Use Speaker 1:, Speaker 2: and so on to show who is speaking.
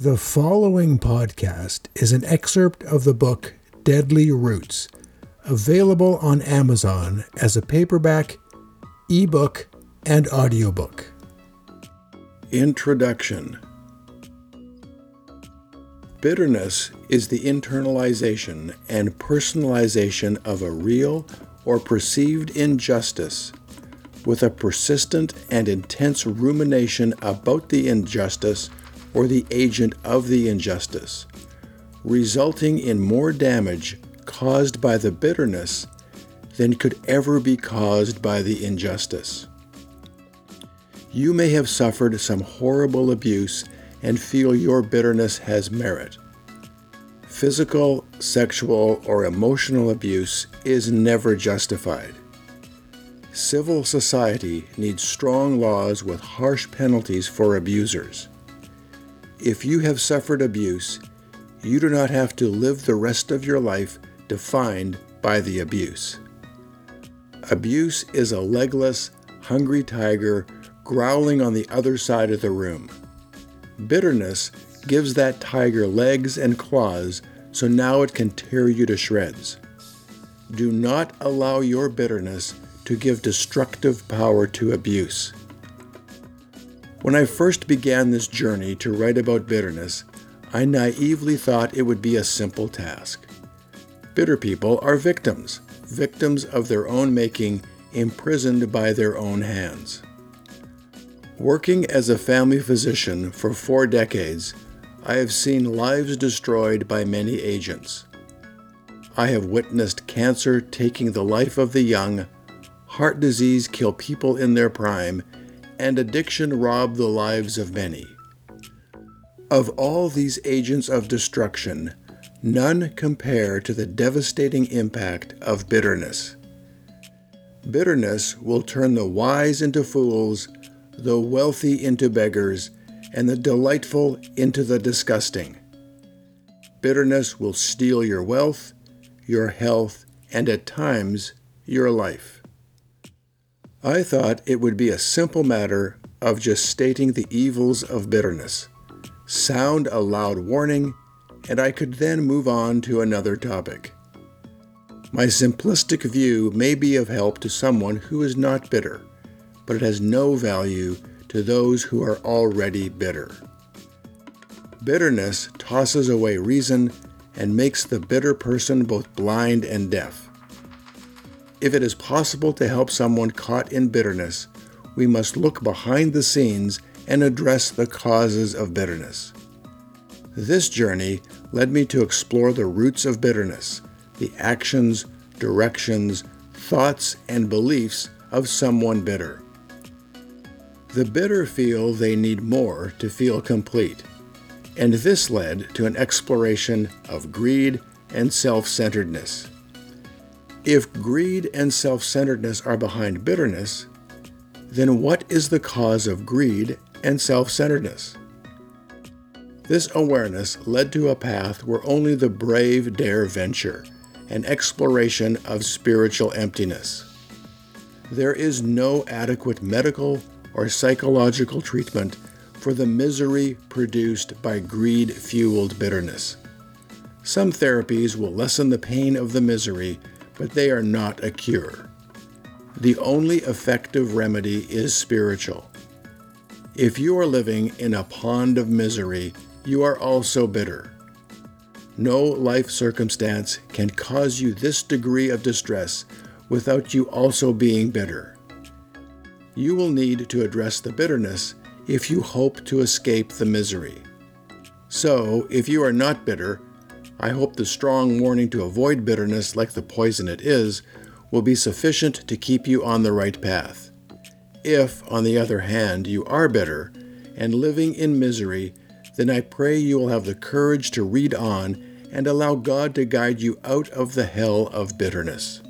Speaker 1: The following podcast is an excerpt of the book Deadly Roots, available on Amazon as a paperback, ebook, and audiobook. Introduction Bitterness is the internalization and personalization of a real or perceived injustice with a persistent and intense rumination about the injustice or the agent of the injustice, resulting in more damage caused by the bitterness than could ever be caused by the injustice. You may have suffered some horrible abuse and feel your bitterness has merit. Physical, sexual, or emotional abuse is never justified. Civil society needs strong laws with harsh penalties for abusers. If you have suffered abuse, you do not have to live the rest of your life defined by the abuse. Abuse is a legless, hungry tiger growling on the other side of the room. Bitterness gives that tiger legs and claws so now it can tear you to shreds. Do not allow your bitterness to give destructive power to abuse. When I first began this journey to write about bitterness, I naively thought it would be a simple task. Bitter people are victims, victims of their own making, imprisoned by their own hands. Working as a family physician for four decades, I have seen lives destroyed by many agents. I have witnessed cancer taking the life of the young, heart disease kill people in their prime, and addiction rob the lives of many. Of all these agents of destruction, none compare to the devastating impact of bitterness. Bitterness will turn the wise into fools, the wealthy into beggars, and the delightful into the disgusting. Bitterness will steal your wealth, your health, and at times your life. I thought it would be a simple matter of just stating the evils of bitterness, sound a loud warning, and I could then move on to another topic. My simplistic view may be of help to someone who is not bitter, but it has no value to those who are already bitter. Bitterness tosses away reason and makes the bitter person both blind and deaf. If it is possible to help someone caught in bitterness, we must look behind the scenes and address the causes of bitterness. This journey led me to explore the roots of bitterness, the actions, directions, thoughts, and beliefs of someone bitter. The bitter feel they need more to feel complete, and this led to an exploration of greed and self centeredness. If greed and self centeredness are behind bitterness, then what is the cause of greed and self centeredness? This awareness led to a path where only the brave dare venture, an exploration of spiritual emptiness. There is no adequate medical or psychological treatment for the misery produced by greed fueled bitterness. Some therapies will lessen the pain of the misery but they are not a cure. The only effective remedy is spiritual. If you are living in a pond of misery, you are also bitter. No life circumstance can cause you this degree of distress without you also being bitter. You will need to address the bitterness if you hope to escape the misery. So, if you are not bitter, I hope the strong warning to avoid bitterness, like the poison it is, will be sufficient to keep you on the right path. If, on the other hand, you are bitter and living in misery, then I pray you will have the courage to read on and allow God to guide you out of the hell of bitterness.